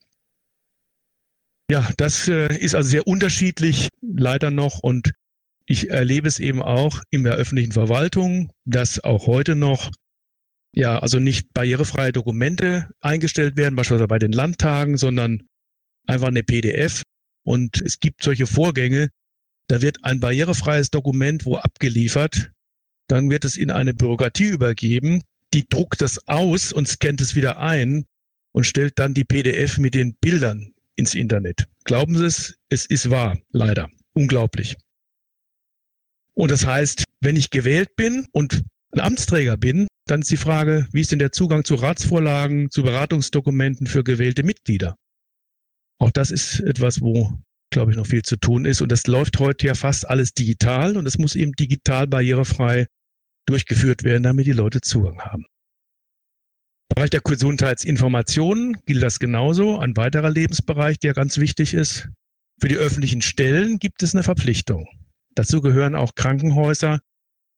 Ja, das äh, ist also sehr unterschiedlich leider noch und ich erlebe es eben auch in der öffentlichen Verwaltung, dass auch heute noch ja, also nicht barrierefreie Dokumente eingestellt werden, beispielsweise bei den Landtagen, sondern einfach eine PDF. Und es gibt solche Vorgänge, da wird ein barrierefreies Dokument wo abgeliefert, dann wird es in eine Bürokratie übergeben, die druckt das aus und scannt es wieder ein und stellt dann die PDF mit den Bildern ins Internet. Glauben Sie es, es ist wahr, leider. Unglaublich. Und das heißt, wenn ich gewählt bin und ein Amtsträger bin, dann ist die Frage, wie ist denn der Zugang zu Ratsvorlagen, zu Beratungsdokumenten für gewählte Mitglieder? Auch das ist etwas, wo, glaube ich, noch viel zu tun ist. Und das läuft heute ja fast alles digital und es muss eben digital barrierefrei durchgeführt werden, damit die Leute Zugang haben. Im Bereich der Gesundheitsinformationen gilt das genauso. Ein weiterer Lebensbereich, der ganz wichtig ist. Für die öffentlichen Stellen gibt es eine Verpflichtung. Dazu gehören auch Krankenhäuser.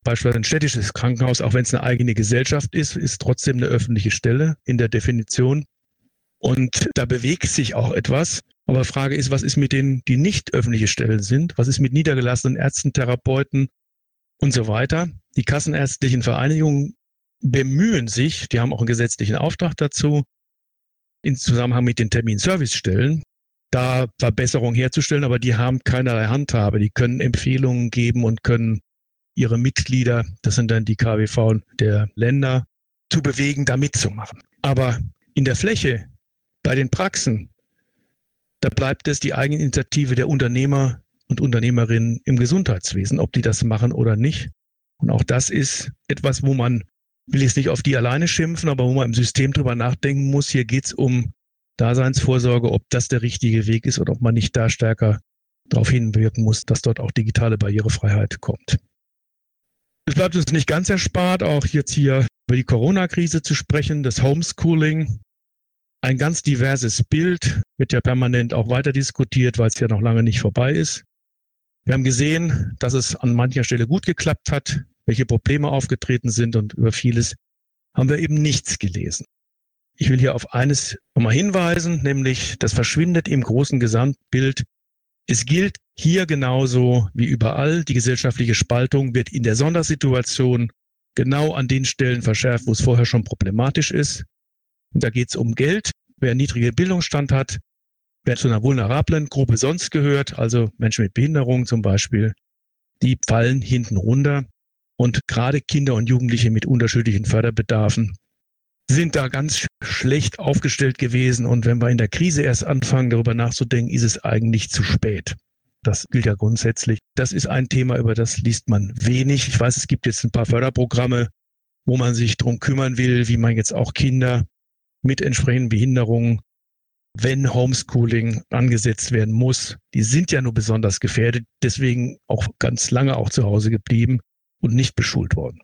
Beispielsweise ein städtisches Krankenhaus, auch wenn es eine eigene Gesellschaft ist, ist trotzdem eine öffentliche Stelle in der Definition. Und da bewegt sich auch etwas. Aber die Frage ist, was ist mit denen, die nicht öffentliche Stellen sind? Was ist mit niedergelassenen Ärzten, Therapeuten und so weiter? Die kassenärztlichen Vereinigungen bemühen sich, die haben auch einen gesetzlichen Auftrag dazu, in Zusammenhang mit den Terminservicestellen, da Verbesserungen herzustellen, aber die haben keinerlei Handhabe. Die können Empfehlungen geben und können ihre Mitglieder, das sind dann die KWV der Länder, zu bewegen, da mitzumachen. Aber in der Fläche, bei den Praxen, da bleibt es die Eigeninitiative der Unternehmer und Unternehmerinnen im Gesundheitswesen, ob die das machen oder nicht. Und auch das ist etwas, wo man will jetzt nicht auf die alleine schimpfen, aber wo man im System drüber nachdenken muss, hier geht's um Daseinsvorsorge, ob das der richtige Weg ist oder ob man nicht da stärker darauf hinwirken muss, dass dort auch digitale Barrierefreiheit kommt. Es bleibt uns nicht ganz erspart, auch jetzt hier über die Corona-Krise zu sprechen, das Homeschooling. Ein ganz diverses Bild wird ja permanent auch weiter diskutiert, weil es ja noch lange nicht vorbei ist. Wir haben gesehen, dass es an mancher Stelle gut geklappt hat, welche Probleme aufgetreten sind und über vieles haben wir eben nichts gelesen. Ich will hier auf eines nochmal hinweisen, nämlich das verschwindet im großen Gesamtbild. Es gilt hier genauso wie überall, die gesellschaftliche Spaltung wird in der Sondersituation genau an den Stellen verschärft, wo es vorher schon problematisch ist. Da geht es um Geld. Wer niedrigen Bildungsstand hat, wer zu einer vulnerablen Gruppe sonst gehört, also Menschen mit Behinderung zum Beispiel, die fallen hinten runter. Und gerade Kinder und Jugendliche mit unterschiedlichen Förderbedarfen sind da ganz schlecht aufgestellt gewesen. Und wenn wir in der Krise erst anfangen, darüber nachzudenken, ist es eigentlich zu spät. Das gilt ja grundsätzlich. Das ist ein Thema, über das liest man wenig. Ich weiß, es gibt jetzt ein paar Förderprogramme, wo man sich drum kümmern will, wie man jetzt auch Kinder mit entsprechenden Behinderungen, wenn Homeschooling angesetzt werden muss, die sind ja nur besonders gefährdet, deswegen auch ganz lange auch zu Hause geblieben und nicht beschult worden.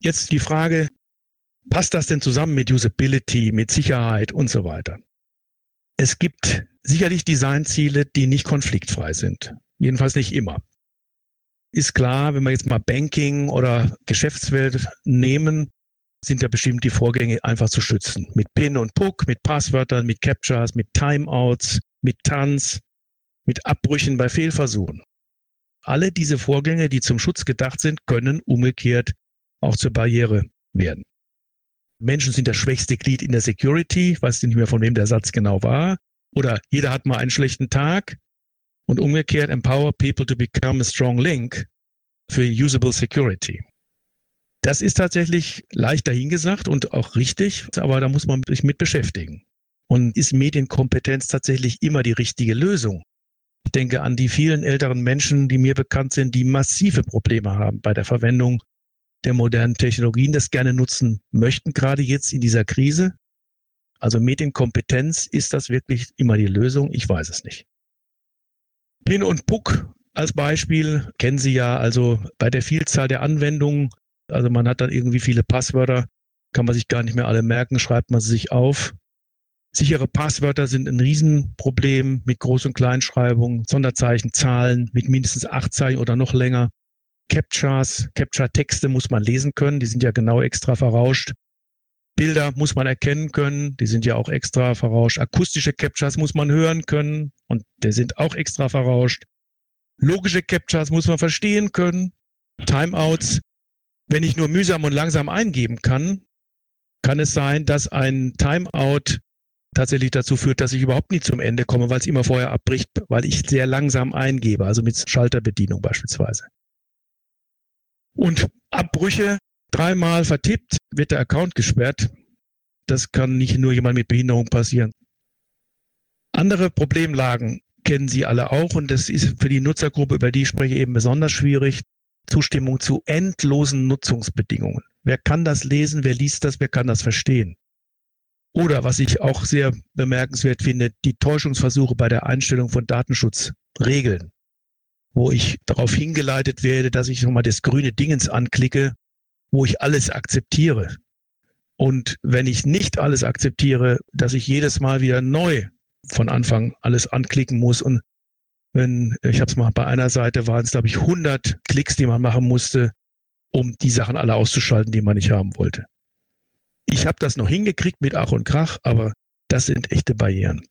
Jetzt die Frage, passt das denn zusammen mit Usability, mit Sicherheit und so weiter? Es gibt sicherlich Designziele, die nicht konfliktfrei sind. Jedenfalls nicht immer. Ist klar, wenn wir jetzt mal Banking oder Geschäftswelt nehmen, sind ja bestimmt die Vorgänge einfach zu schützen. Mit PIN und PUC, mit Passwörtern, mit Captures, mit Timeouts, mit Tanz, mit Abbrüchen bei Fehlversuchen. Alle diese Vorgänge, die zum Schutz gedacht sind, können umgekehrt auch zur Barriere werden. Menschen sind das schwächste Glied in der Security, ich weiß nicht mehr, von wem der Satz genau war. Oder jeder hat mal einen schlechten Tag. Und umgekehrt, empower people to become a strong link für usable security. Das ist tatsächlich leicht dahingesagt und auch richtig, aber da muss man sich mit beschäftigen. Und ist Medienkompetenz tatsächlich immer die richtige Lösung? Ich denke an die vielen älteren Menschen, die mir bekannt sind, die massive Probleme haben bei der Verwendung der modernen Technologien, das gerne nutzen möchten, gerade jetzt in dieser Krise. Also Medienkompetenz, ist das wirklich immer die Lösung? Ich weiß es nicht. PIN und PUC als Beispiel kennen Sie ja, also bei der Vielzahl der Anwendungen, also man hat dann irgendwie viele Passwörter, kann man sich gar nicht mehr alle merken, schreibt man sie sich auf. Sichere Passwörter sind ein Riesenproblem mit Groß- und Kleinschreibung, Sonderzeichen, Zahlen mit mindestens acht Zeichen oder noch länger. Captchas, Capture-Texte muss man lesen können, die sind ja genau extra verrauscht. Bilder muss man erkennen können, die sind ja auch extra verrauscht. Akustische Captchas muss man hören können und die sind auch extra verrauscht. Logische Captchas muss man verstehen können. Timeouts, wenn ich nur mühsam und langsam eingeben kann, kann es sein, dass ein Timeout tatsächlich dazu führt, dass ich überhaupt nie zum Ende komme, weil es immer vorher abbricht, weil ich sehr langsam eingebe, also mit Schalterbedienung beispielsweise. Und Abbrüche dreimal vertippt, wird der Account gesperrt. Das kann nicht nur jemand mit Behinderung passieren. Andere Problemlagen kennen Sie alle auch und das ist für die Nutzergruppe, über die ich spreche, eben besonders schwierig. Zustimmung zu endlosen Nutzungsbedingungen. Wer kann das lesen? Wer liest das? Wer kann das verstehen? Oder was ich auch sehr bemerkenswert finde, die Täuschungsversuche bei der Einstellung von Datenschutzregeln, wo ich darauf hingeleitet werde, dass ich nochmal das grüne Dingens anklicke, wo ich alles akzeptiere. Und wenn ich nicht alles akzeptiere, dass ich jedes Mal wieder neu von Anfang alles anklicken muss und wenn, ich habe es mal bei einer Seite, waren es glaube ich 100 Klicks, die man machen musste, um die Sachen alle auszuschalten, die man nicht haben wollte. Ich habe das noch hingekriegt mit Ach und Krach, aber das sind echte Barrieren.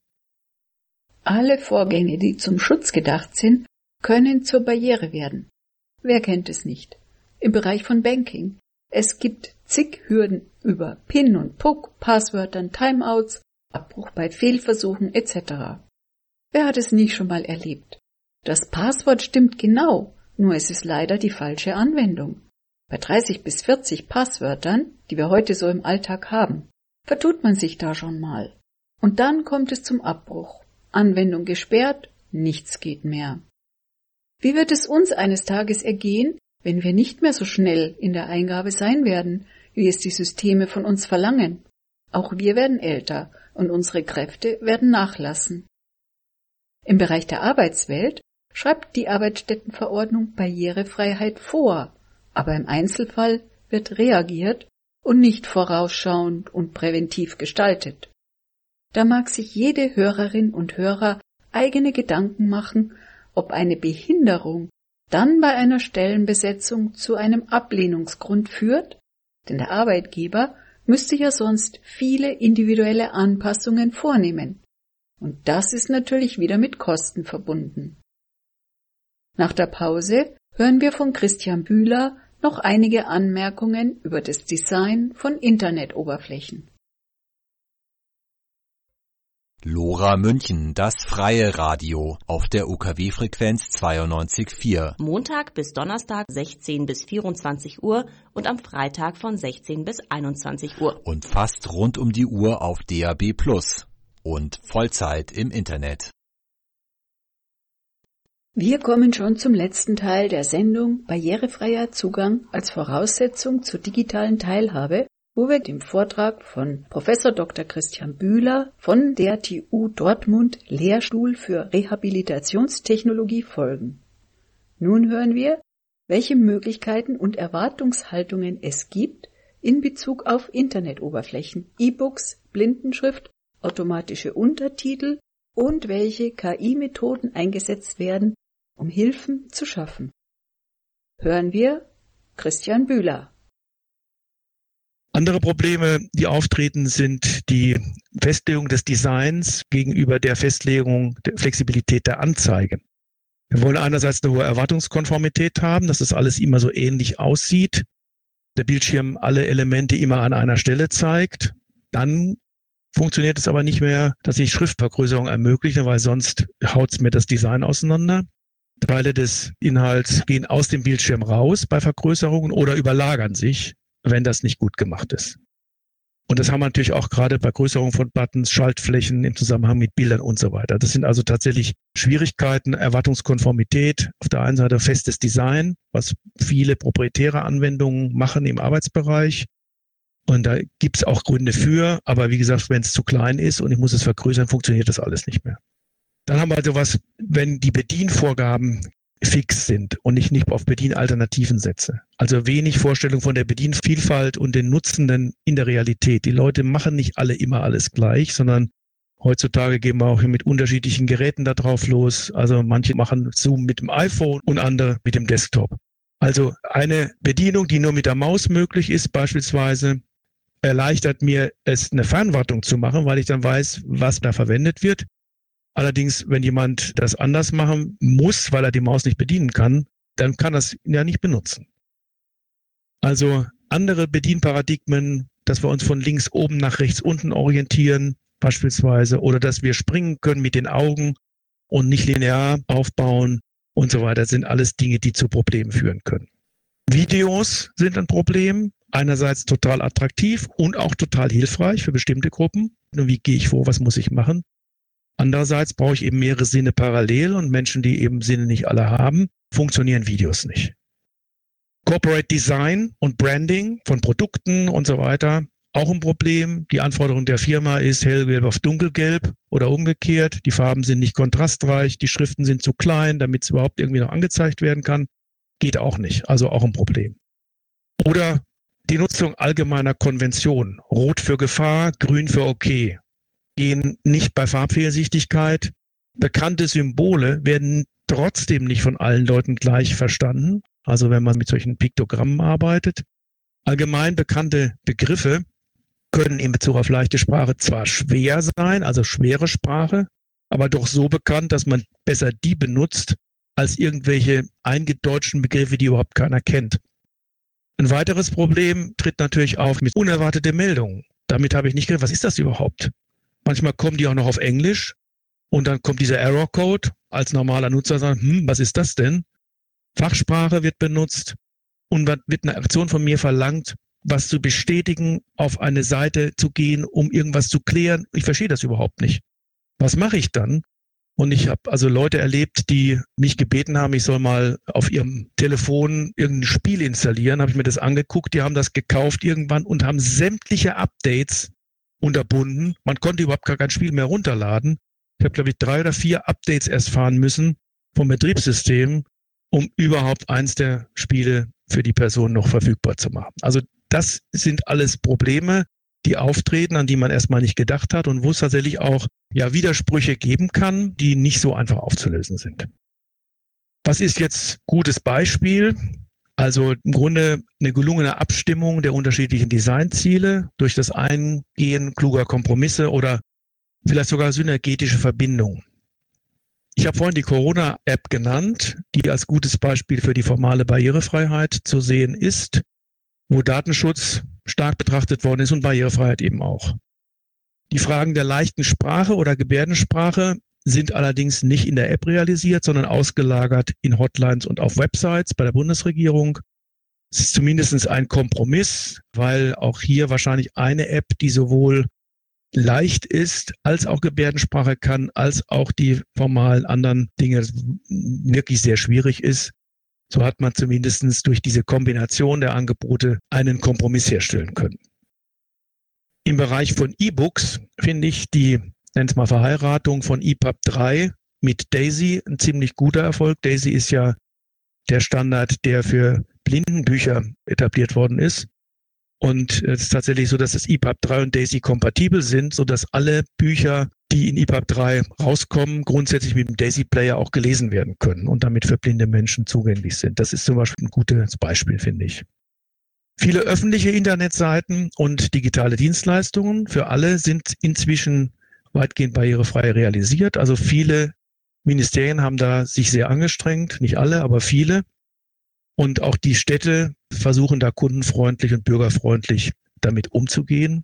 Alle Vorgänge, die zum Schutz gedacht sind, können zur Barriere werden. Wer kennt es nicht? Im Bereich von Banking. Es gibt zig Hürden über PIN und PUC, Passwörtern, Timeouts, Abbruch bei Fehlversuchen etc. Wer hat es nicht schon mal erlebt? Das Passwort stimmt genau, nur es ist leider die falsche Anwendung. Bei 30 bis 40 Passwörtern, die wir heute so im Alltag haben, vertut man sich da schon mal. Und dann kommt es zum Abbruch. Anwendung gesperrt, nichts geht mehr. Wie wird es uns eines Tages ergehen, wenn wir nicht mehr so schnell in der Eingabe sein werden, wie es die Systeme von uns verlangen. Auch wir werden älter und unsere Kräfte werden nachlassen. Im Bereich der Arbeitswelt schreibt die Arbeitsstättenverordnung Barrierefreiheit vor, aber im Einzelfall wird reagiert und nicht vorausschauend und präventiv gestaltet. Da mag sich jede Hörerin und Hörer eigene Gedanken machen, ob eine Behinderung dann bei einer Stellenbesetzung zu einem Ablehnungsgrund führt, denn der Arbeitgeber müsste ja sonst viele individuelle Anpassungen vornehmen. Und das ist natürlich wieder mit Kosten verbunden. Nach der Pause hören wir von Christian Bühler noch einige Anmerkungen über das Design von Internetoberflächen. Lora München, das freie Radio auf der UKW-Frequenz 92.4. Montag bis Donnerstag 16 bis 24 Uhr und am Freitag von 16 bis 21 Uhr. Und fast rund um die Uhr auf DAB Plus und Vollzeit im Internet. Wir kommen schon zum letzten Teil der Sendung Barrierefreier Zugang als Voraussetzung zur digitalen Teilhabe wo wir dem Vortrag von Professor Dr. Christian Bühler von der TU Dortmund Lehrstuhl für Rehabilitationstechnologie folgen. Nun hören wir, welche Möglichkeiten und Erwartungshaltungen es gibt in Bezug auf Internetoberflächen, E-Books, Blindenschrift, automatische Untertitel und welche KI-Methoden eingesetzt werden, um Hilfen zu schaffen. Hören wir Christian Bühler. Andere Probleme, die auftreten, sind die Festlegung des Designs gegenüber der Festlegung der Flexibilität der Anzeige. Wir wollen einerseits eine hohe Erwartungskonformität haben, dass das alles immer so ähnlich aussieht, der Bildschirm alle Elemente immer an einer Stelle zeigt. Dann funktioniert es aber nicht mehr, dass ich Schriftvergrößerung ermögliche, weil sonst haut mir das Design auseinander. Teile des Inhalts gehen aus dem Bildschirm raus bei Vergrößerungen oder überlagern sich wenn das nicht gut gemacht ist. Und das haben wir natürlich auch gerade bei Größerung von Buttons, Schaltflächen im Zusammenhang mit Bildern und so weiter. Das sind also tatsächlich Schwierigkeiten, Erwartungskonformität, auf der einen Seite festes Design, was viele proprietäre Anwendungen machen im Arbeitsbereich. Und da gibt's auch Gründe für, aber wie gesagt, wenn es zu klein ist und ich muss es vergrößern, funktioniert das alles nicht mehr. Dann haben wir also was, wenn die Bedienvorgaben fix sind und ich nicht auf Bedienalternativen setze. Also wenig Vorstellung von der Bedienvielfalt und den Nutzenden in der Realität. Die Leute machen nicht alle immer alles gleich, sondern heutzutage gehen wir auch mit unterschiedlichen Geräten da drauf los. Also manche machen Zoom mit dem iPhone und andere mit dem Desktop. Also eine Bedienung, die nur mit der Maus möglich ist, beispielsweise, erleichtert mir es, eine Fernwartung zu machen, weil ich dann weiß, was da verwendet wird. Allerdings, wenn jemand das anders machen muss, weil er die Maus nicht bedienen kann, dann kann er es ja nicht benutzen. Also andere Bedienparadigmen, dass wir uns von links oben nach rechts unten orientieren, beispielsweise, oder dass wir springen können mit den Augen und nicht linear aufbauen und so weiter, sind alles Dinge, die zu Problemen führen können. Videos sind ein Problem. Einerseits total attraktiv und auch total hilfreich für bestimmte Gruppen. Wie gehe ich vor? Was muss ich machen? Andererseits brauche ich eben mehrere Sinne parallel und Menschen, die eben Sinne nicht alle haben, funktionieren Videos nicht. Corporate Design und Branding von Produkten und so weiter, auch ein Problem. Die Anforderung der Firma ist hellgelb auf dunkelgelb oder umgekehrt. Die Farben sind nicht kontrastreich, die Schriften sind zu klein, damit es überhaupt irgendwie noch angezeigt werden kann. Geht auch nicht, also auch ein Problem. Oder die Nutzung allgemeiner Konventionen. Rot für Gefahr, grün für okay gehen nicht bei Farbfehlsichtigkeit. Bekannte Symbole werden trotzdem nicht von allen Leuten gleich verstanden. Also wenn man mit solchen Piktogrammen arbeitet. Allgemein bekannte Begriffe können in Bezug auf leichte Sprache zwar schwer sein, also schwere Sprache, aber doch so bekannt, dass man besser die benutzt, als irgendwelche eingedeutschten Begriffe, die überhaupt keiner kennt. Ein weiteres Problem tritt natürlich auf mit unerwartete Meldungen. Damit habe ich nicht gedacht, was ist das überhaupt? Manchmal kommen die auch noch auf Englisch und dann kommt dieser Error Code. Als normaler Nutzer sagen, hm, was ist das denn? Fachsprache wird benutzt und wird eine Aktion von mir verlangt, was zu bestätigen, auf eine Seite zu gehen, um irgendwas zu klären. Ich verstehe das überhaupt nicht. Was mache ich dann? Und ich habe also Leute erlebt, die mich gebeten haben, ich soll mal auf ihrem Telefon irgendein Spiel installieren. Habe ich mir das angeguckt. Die haben das gekauft irgendwann und haben sämtliche Updates unterbunden. Man konnte überhaupt gar kein Spiel mehr runterladen. Ich habe, glaube ich, drei oder vier Updates erst fahren müssen vom Betriebssystem, um überhaupt eins der Spiele für die Person noch verfügbar zu machen. Also das sind alles Probleme, die auftreten, an die man erstmal nicht gedacht hat und wo es tatsächlich auch ja Widersprüche geben kann, die nicht so einfach aufzulösen sind. Was ist jetzt gutes Beispiel? Also im Grunde eine gelungene Abstimmung der unterschiedlichen Designziele durch das Eingehen kluger Kompromisse oder vielleicht sogar synergetische Verbindungen. Ich habe vorhin die Corona-App genannt, die als gutes Beispiel für die formale Barrierefreiheit zu sehen ist, wo Datenschutz stark betrachtet worden ist und Barrierefreiheit eben auch. Die Fragen der leichten Sprache oder Gebärdensprache sind allerdings nicht in der App realisiert, sondern ausgelagert in Hotlines und auf Websites bei der Bundesregierung. Es ist zumindest ein Kompromiss, weil auch hier wahrscheinlich eine App, die sowohl leicht ist, als auch Gebärdensprache kann, als auch die formalen anderen Dinge wirklich sehr schwierig ist. So hat man zumindest durch diese Kombination der Angebote einen Kompromiss herstellen können. Im Bereich von E-Books finde ich die, nenn es mal Verheiratung von EPUB 3 mit Daisy ein ziemlich guter Erfolg. Daisy ist ja der Standard, der für Blindenbücher etabliert worden ist. Und es ist tatsächlich so, dass das EPUB 3 und Daisy kompatibel sind, so dass alle Bücher, die in EPUB 3 rauskommen, grundsätzlich mit dem Daisy Player auch gelesen werden können und damit für blinde Menschen zugänglich sind. Das ist zum Beispiel ein gutes Beispiel, finde ich. Viele öffentliche Internetseiten und digitale Dienstleistungen für alle sind inzwischen weitgehend barrierefrei realisiert. Also viele Ministerien haben da sich sehr angestrengt, nicht alle, aber viele. Und auch die Städte versuchen da kundenfreundlich und bürgerfreundlich damit umzugehen.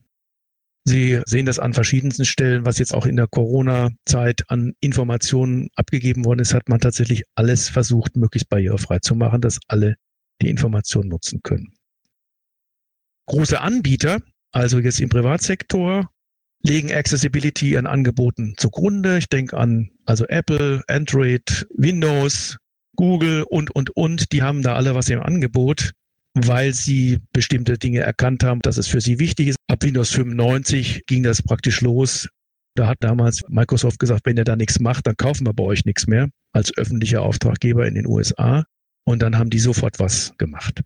Sie sehen das an verschiedensten Stellen, was jetzt auch in der Corona-Zeit an Informationen abgegeben worden ist, hat man tatsächlich alles versucht, möglichst barrierefrei zu machen, dass alle die Informationen nutzen können. Große Anbieter, also jetzt im Privatsektor, legen Accessibility an Angeboten zugrunde. Ich denke an also Apple, Android, Windows, Google und, und, und, die haben da alle was im Angebot, weil sie bestimmte Dinge erkannt haben, dass es für sie wichtig ist. Ab Windows 95 ging das praktisch los. Da hat damals Microsoft gesagt, wenn ihr da nichts macht, dann kaufen wir bei euch nichts mehr als öffentlicher Auftraggeber in den USA. Und dann haben die sofort was gemacht.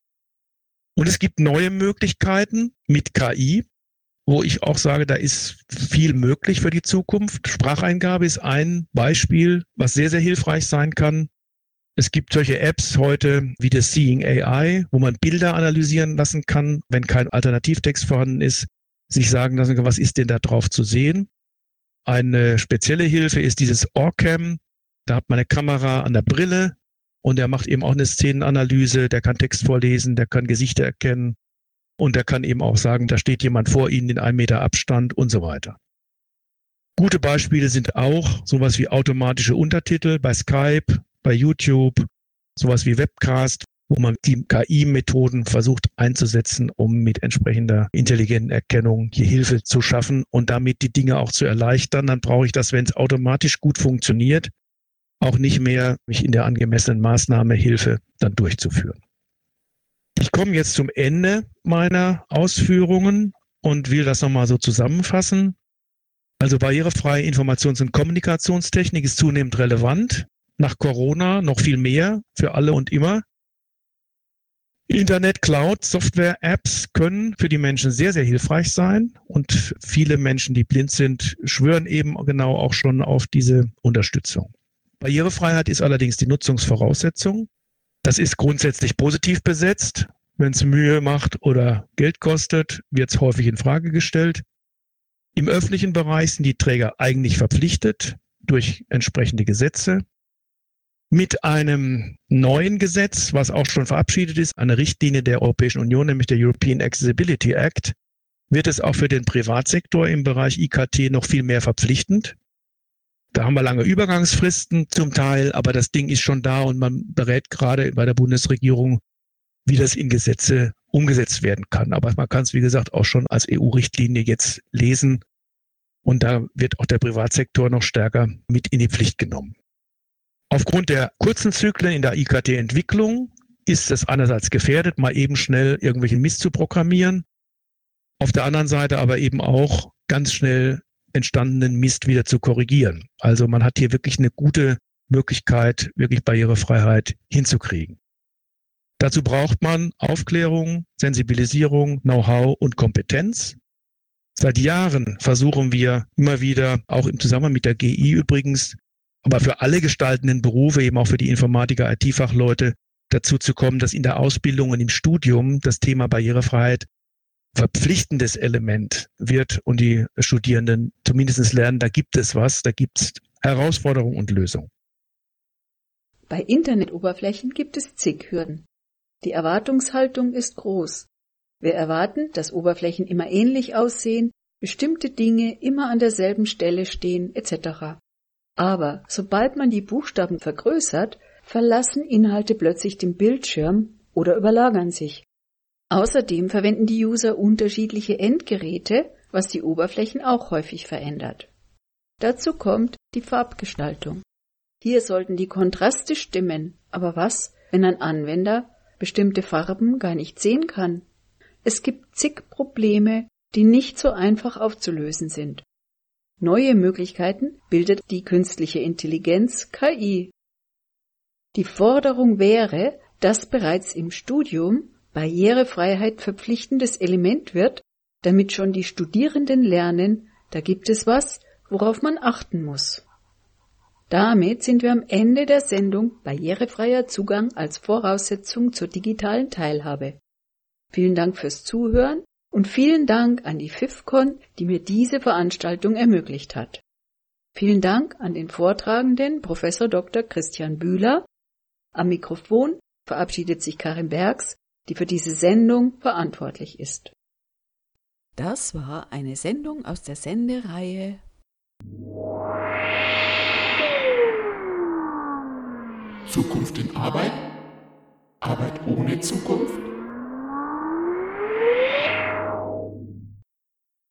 Und es gibt neue Möglichkeiten mit KI, wo ich auch sage, da ist viel möglich für die Zukunft. Spracheingabe ist ein Beispiel, was sehr, sehr hilfreich sein kann. Es gibt solche Apps heute wie das Seeing AI, wo man Bilder analysieren lassen kann, wenn kein Alternativtext vorhanden ist, sich sagen lassen kann, was ist denn da drauf zu sehen. Eine spezielle Hilfe ist dieses Orcam. Da hat man eine Kamera an der Brille und der macht eben auch eine Szenenanalyse, der kann Text vorlesen, der kann Gesichter erkennen und der kann eben auch sagen, da steht jemand vor Ihnen in einem Meter Abstand und so weiter. Gute Beispiele sind auch sowas wie automatische Untertitel bei Skype, bei YouTube, sowas wie Webcast, wo man die KI-Methoden versucht einzusetzen, um mit entsprechender intelligenten Erkennung hier Hilfe zu schaffen und damit die Dinge auch zu erleichtern. Dann brauche ich das, wenn es automatisch gut funktioniert, auch nicht mehr mich in der angemessenen Maßnahme Hilfe dann durchzuführen. Ich komme jetzt zum Ende meiner Ausführungen und will das nochmal so zusammenfassen. Also barrierefreie Informations- und Kommunikationstechnik ist zunehmend relevant nach Corona noch viel mehr für alle und immer. Internet, Cloud, Software, Apps können für die Menschen sehr, sehr hilfreich sein. Und viele Menschen, die blind sind, schwören eben genau auch schon auf diese Unterstützung. Barrierefreiheit ist allerdings die Nutzungsvoraussetzung. Das ist grundsätzlich positiv besetzt. Wenn es Mühe macht oder Geld kostet, wird es häufig in Frage gestellt. Im öffentlichen Bereich sind die Träger eigentlich verpflichtet durch entsprechende Gesetze mit einem neuen Gesetz, was auch schon verabschiedet ist, eine Richtlinie der Europäischen Union, nämlich der European Accessibility Act, wird es auch für den Privatsektor im Bereich IKT noch viel mehr verpflichtend. Da haben wir lange Übergangsfristen zum Teil, aber das Ding ist schon da und man berät gerade bei der Bundesregierung, wie das in Gesetze umgesetzt werden kann. Aber man kann es, wie gesagt, auch schon als EU-Richtlinie jetzt lesen Und da wird auch der Privatsektor noch stärker mit in die Pflicht genommen. Aufgrund der kurzen Zyklen in der IKT-Entwicklung ist es einerseits gefährdet, mal eben schnell irgendwelchen Mist zu programmieren. Auf der anderen Seite aber eben auch ganz schnell entstandenen Mist wieder zu korrigieren. Also man hat hier wirklich eine gute Möglichkeit, wirklich Barrierefreiheit hinzukriegen. Dazu braucht man Aufklärung, Sensibilisierung, Know-how und Kompetenz. Seit Jahren versuchen wir immer wieder, auch im Zusammenhang mit der GI übrigens, aber für alle gestaltenden Berufe, eben auch für die Informatiker, IT-Fachleute, dazu zu kommen, dass in der Ausbildung und im Studium das Thema Barrierefreiheit verpflichtendes Element wird und die Studierenden zumindest lernen, da gibt es was, da gibt es Herausforderungen und Lösungen. Bei Internetoberflächen gibt es zig Hürden. Die Erwartungshaltung ist groß. Wir erwarten, dass Oberflächen immer ähnlich aussehen, bestimmte Dinge immer an derselben Stelle stehen, etc. Aber sobald man die Buchstaben vergrößert, verlassen Inhalte plötzlich den Bildschirm oder überlagern sich. Außerdem verwenden die User unterschiedliche Endgeräte, was die Oberflächen auch häufig verändert. Dazu kommt die Farbgestaltung. Hier sollten die Kontraste stimmen, aber was, wenn ein Anwender bestimmte Farben gar nicht sehen kann? Es gibt zig Probleme, die nicht so einfach aufzulösen sind. Neue Möglichkeiten bildet die künstliche Intelligenz KI. Die Forderung wäre, dass bereits im Studium Barrierefreiheit verpflichtendes Element wird, damit schon die Studierenden lernen, da gibt es was, worauf man achten muss. Damit sind wir am Ende der Sendung Barrierefreier Zugang als Voraussetzung zur digitalen Teilhabe. Vielen Dank fürs Zuhören und vielen Dank an die FIFCON, die mir diese Veranstaltung ermöglicht hat. Vielen Dank an den Vortragenden Professor Dr. Christian Bühler. Am Mikrofon verabschiedet sich Karin Bergs die für diese Sendung verantwortlich ist. Das war eine Sendung aus der Sendereihe Zukunft in Arbeit? Arbeit ohne Zukunft?